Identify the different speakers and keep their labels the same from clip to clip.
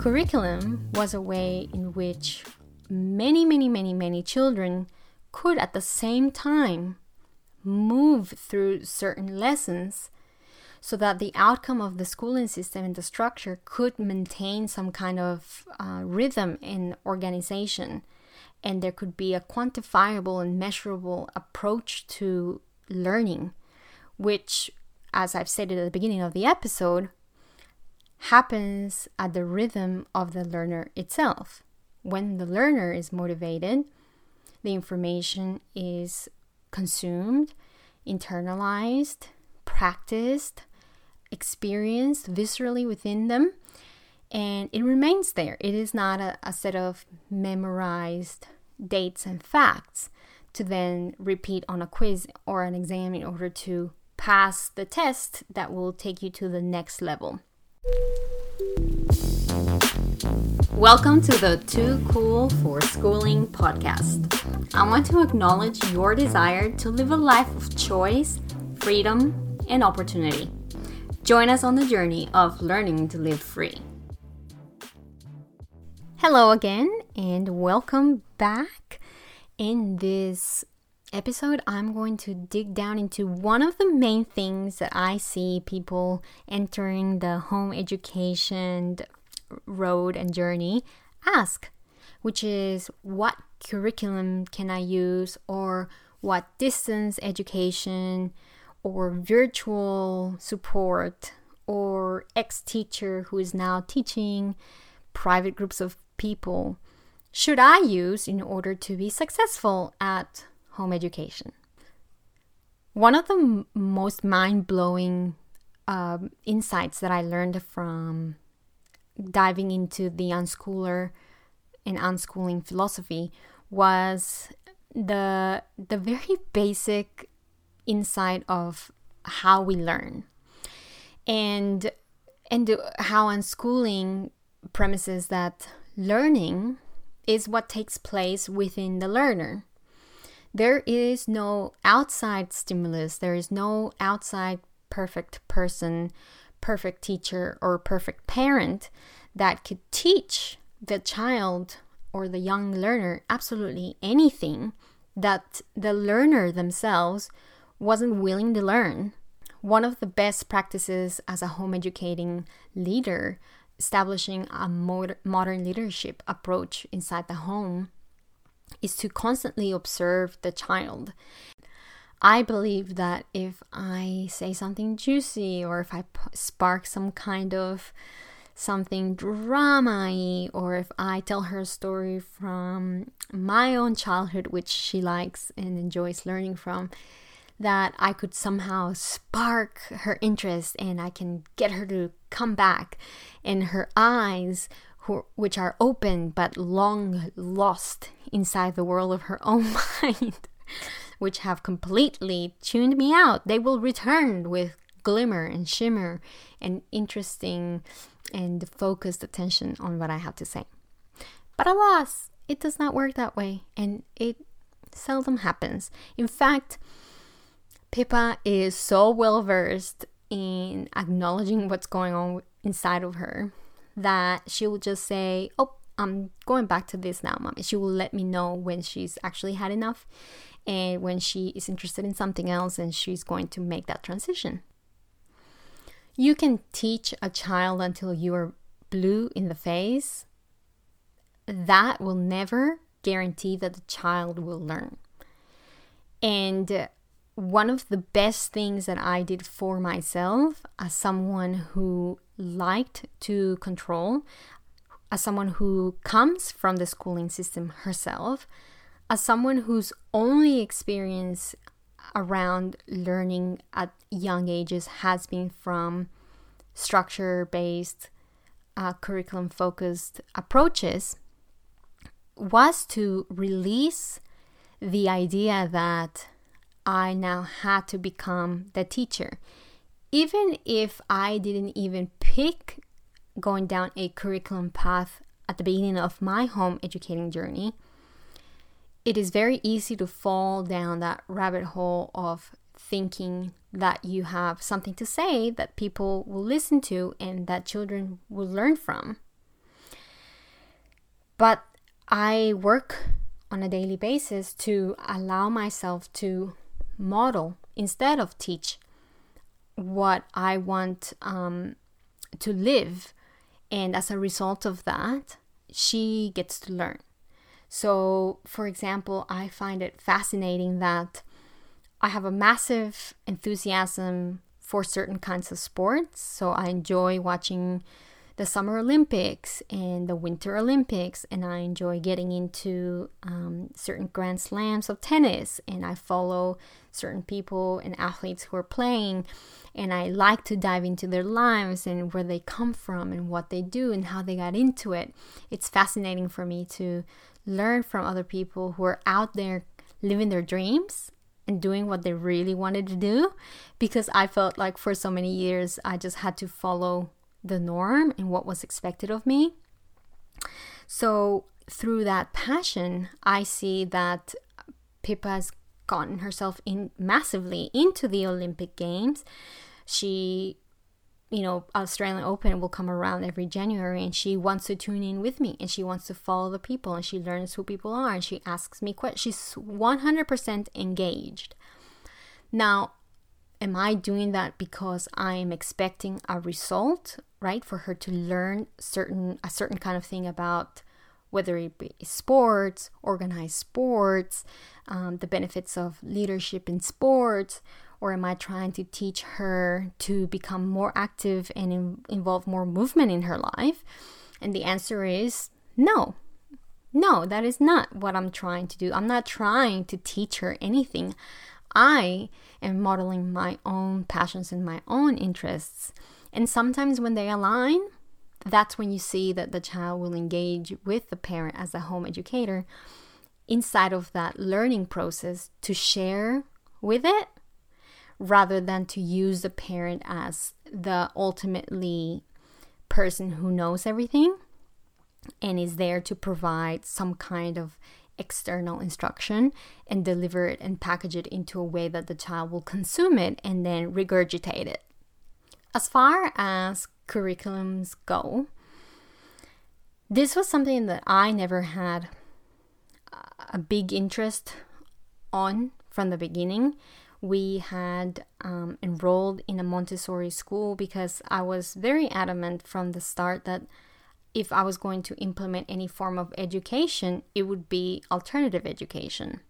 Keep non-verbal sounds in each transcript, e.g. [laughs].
Speaker 1: curriculum was a way in which many, many, many, many children could at the same time move through certain lessons so that the outcome of the schooling system and the structure could maintain some kind of uh, rhythm and organization. And there could be a quantifiable and measurable approach to learning, which, as I've stated at the beginning of the episode, happens at the rhythm of the learner itself. When the learner is motivated, the information is consumed, internalized, practiced, experienced viscerally within them, and it remains there. It is not a, a set of memorized dates and facts to then repeat on a quiz or an exam in order to pass the test that will take you to the next level. Welcome to the Too Cool for Schooling podcast. I want to acknowledge your desire to live a life of choice, freedom, and opportunity. Join us on the journey of learning to live free. Hello again, and welcome back. In this episode, I'm going to dig down into one of the main things that I see people entering the home education road and journey ask, which is what curriculum can I use or what distance education or virtual support or ex teacher who is now teaching private groups of people should I use in order to be successful at home education? One of the m- most mind blowing um, insights that I learned from diving into the unschooler and unschooling philosophy was the the very basic insight of how we learn and and how unschooling premises that learning is what takes place within the learner there is no outside stimulus there is no outside perfect person perfect teacher or perfect parent that could teach the child or the young learner absolutely anything that the learner themselves wasn't willing to learn. One of the best practices as a home educating leader, establishing a modern leadership approach inside the home, is to constantly observe the child I believe that if I say something juicy or if I p- spark some kind of something drama or if I tell her a story from my own childhood, which she likes and enjoys learning from, that I could somehow spark her interest and I can get her to come back. And her eyes, which are open but long lost inside the world of her [laughs] own mind which have completely tuned me out, they will return with glimmer and shimmer and interesting and focused attention on what I have to say. But alas, it does not work that way, and it seldom happens. In fact, Pippa is so well versed in acknowledging what's going on inside of her that she will just say, Oh, I'm going back to this now, mommy. She will let me know when she's actually had enough and when she is interested in something else and she's going to make that transition. You can teach a child until you are blue in the face. That will never guarantee that the child will learn. And one of the best things that I did for myself as someone who liked to control, as someone who comes from the schooling system herself, as someone whose only experience around learning at young ages has been from structure based, uh, curriculum focused approaches, was to release the idea that I now had to become the teacher. Even if I didn't even pick going down a curriculum path at the beginning of my home educating journey, it is very easy to fall down that rabbit hole of thinking that you have something to say that people will listen to and that children will learn from. But I work on a daily basis to allow myself to model instead of teach what I want um, to live. And as a result of that, she gets to learn. So, for example, I find it fascinating that I have a massive enthusiasm for certain kinds of sports. So, I enjoy watching the Summer Olympics and the Winter Olympics, and I enjoy getting into um, certain Grand Slams of tennis, and I follow certain people and athletes who are playing, and I like to dive into their lives and where they come from and what they do and how they got into it. It's fascinating for me to learn from other people who are out there living their dreams and doing what they really wanted to do because I felt like for so many years I just had to follow the norm and what was expected of me. So, through that passion, I see that Pippa has gotten herself in massively into the Olympic Games. She, you know, Australian Open will come around every January and she wants to tune in with me and she wants to follow the people and she learns who people are and she asks me questions. She's 100% engaged. Now, am I doing that because I am expecting a result, right? For her to learn certain a certain kind of thing about whether it be sports, organized sports, um, the benefits of leadership in sports, or am I trying to teach her to become more active and in, involve more movement in her life? And the answer is no. No, that is not what I'm trying to do. I'm not trying to teach her anything. I am modeling my own passions and my own interests. And sometimes when they align, that's when you see that the child will engage with the parent as a home educator inside of that learning process to share with it rather than to use the parent as the ultimately person who knows everything and is there to provide some kind of external instruction and deliver it and package it into a way that the child will consume it and then regurgitate it. As far as curriculums go, this was something that I never had a big interest on from the beginning. We had um, enrolled in a Montessori school because I was very adamant from the start that if I was going to implement any form of education, it would be alternative education.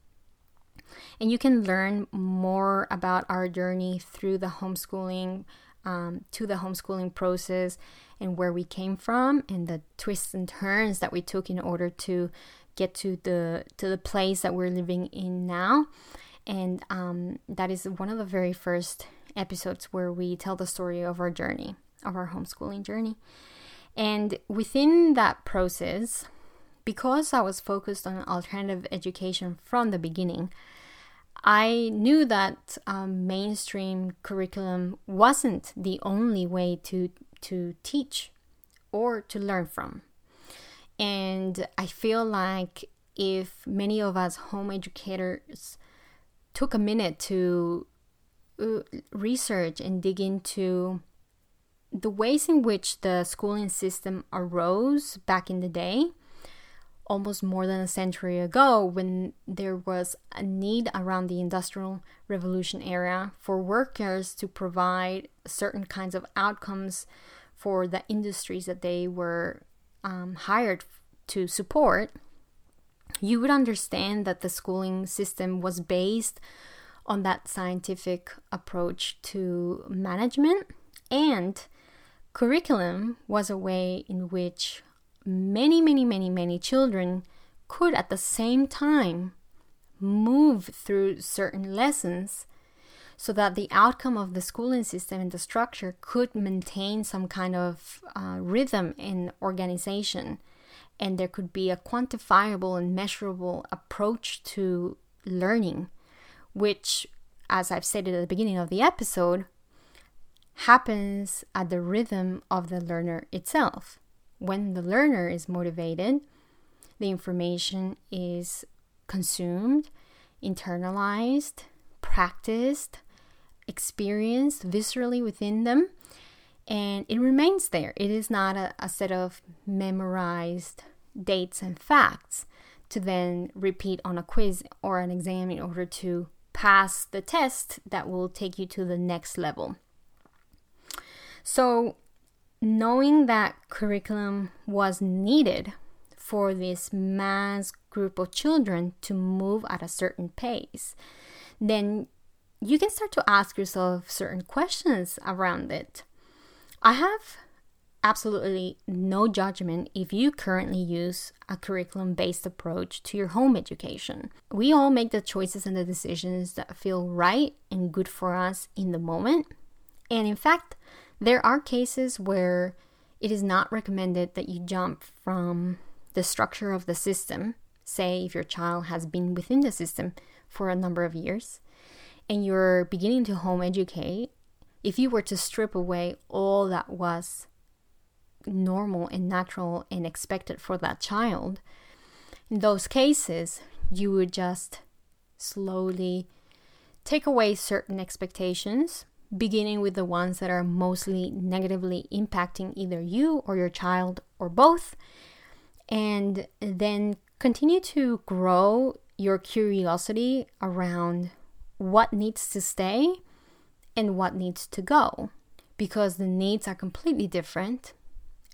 Speaker 1: And you can learn more about our journey through the homeschooling, um, to the homeschooling process, and where we came from, and the twists and turns that we took in order to get to the to the place that we're living in now. And um, that is one of the very first episodes where we tell the story of our journey, of our homeschooling journey. And within that process, because I was focused on alternative education from the beginning, I knew that um, mainstream curriculum wasn't the only way to to teach or to learn from. And I feel like if many of us home educators took a minute to uh, research and dig into the ways in which the schooling system arose back in the day, almost more than a century ago, when there was a need around the Industrial Revolution era for workers to provide certain kinds of outcomes for the industries that they were um, hired to support, you would understand that the schooling system was based on that scientific approach to management and Curriculum was a way in which many, many, many, many children could at the same time move through certain lessons so that the outcome of the schooling system and the structure could maintain some kind of uh, rhythm and organization. And there could be a quantifiable and measurable approach to learning, which, as I've said at the beginning of the episode, happens at the rhythm of the learner itself. When the learner is motivated, the information is consumed, internalized, practiced, experienced viscerally within them, and it remains there. It is not a, a set of memorized dates, and facts to then repeat on a quiz or an exam in order to pass the test that will take you to the next level. So, knowing that curriculum was needed for this mass group of children to move at a certain pace, then you can start to ask yourself certain questions around it. I have absolutely no judgment if you currently use a curriculum based approach to your home education. We all make the choices and the decisions that feel right and good for us in the moment. And in fact, there are cases where it is not recommended that you jump from the structure of the system, say if your child has been within the system for a number of years and you're beginning to home educate, if you were to strip away all that was normal and natural and expected for that child, in those cases, you would just slowly take away certain expectations, beginning with the ones that are mostly negatively impacting either you or your child or both, and then continue to grow your curiosity around what needs to stay and what needs to go because the needs are completely different.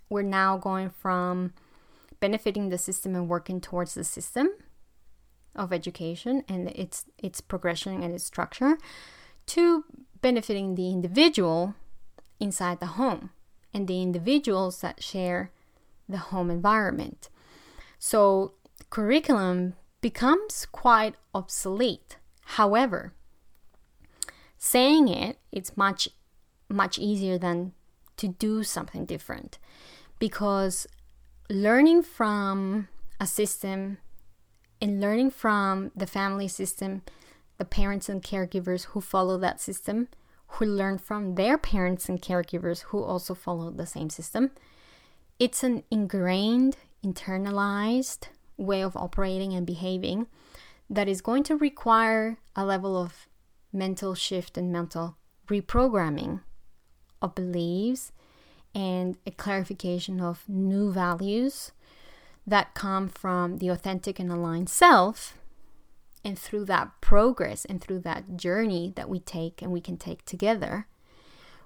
Speaker 1: We're now going from benefiting the system and working towards the system of education and its its progression and its structure to benefiting the individual inside the home and the individuals that share the home environment. So curriculum becomes quite obsolete. However, saying it it's much much easier than to do something different because learning from a system and learning from the family system, the parents and caregivers who follow that system, who learn from their parents and caregivers who also follow the same system, it's an ingrained, internalized way of operating and behaving that is going to require a level of mental shift and mental reprogramming of beliefs and a clarification of new values that come from the authentic and aligned self. And through that progress and through that journey that we take and we can take together,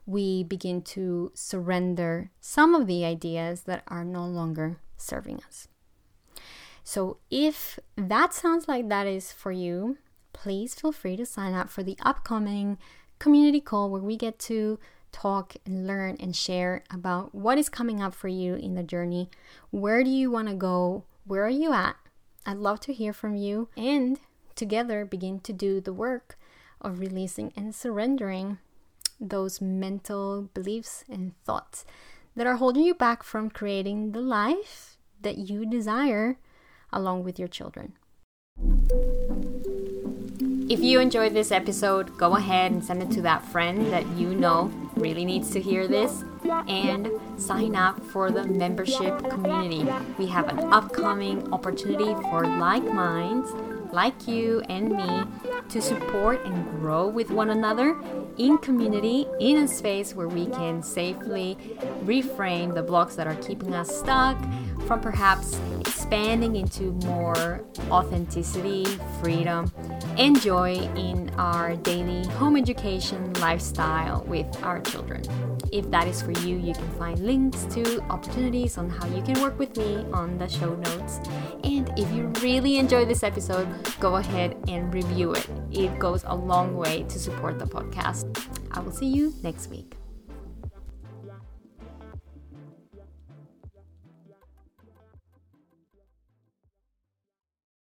Speaker 1: we begin to surrender some of the ideas that are no longer serving us. So, if that sounds like that is for you, please feel free to sign up for the upcoming community call where we get to talk and learn and share about what is coming up for you in the journey. Where do you want to go? Where are you at? I'd love to hear from you and together begin to do the work of releasing and surrendering those mental beliefs and thoughts that are holding you back from creating the life that you desire along with your children. If you enjoyed this episode, go ahead and send it to that friend that you know really needs to hear this and sign up for the membership community. We have an upcoming opportunity for like minds like you and me to support and grow with one another in community in a space where we can safely reframe the blocks that are keeping us stuck from perhaps expanding into more authenticity, freedom, and joy in our daily home education lifestyle with our children. If that is for you, you can find links to opportunities on how you can work with me on the show notes. And if you really enjoyed this episode, go ahead and review it. It goes a long way to support the podcast. I will see you next week.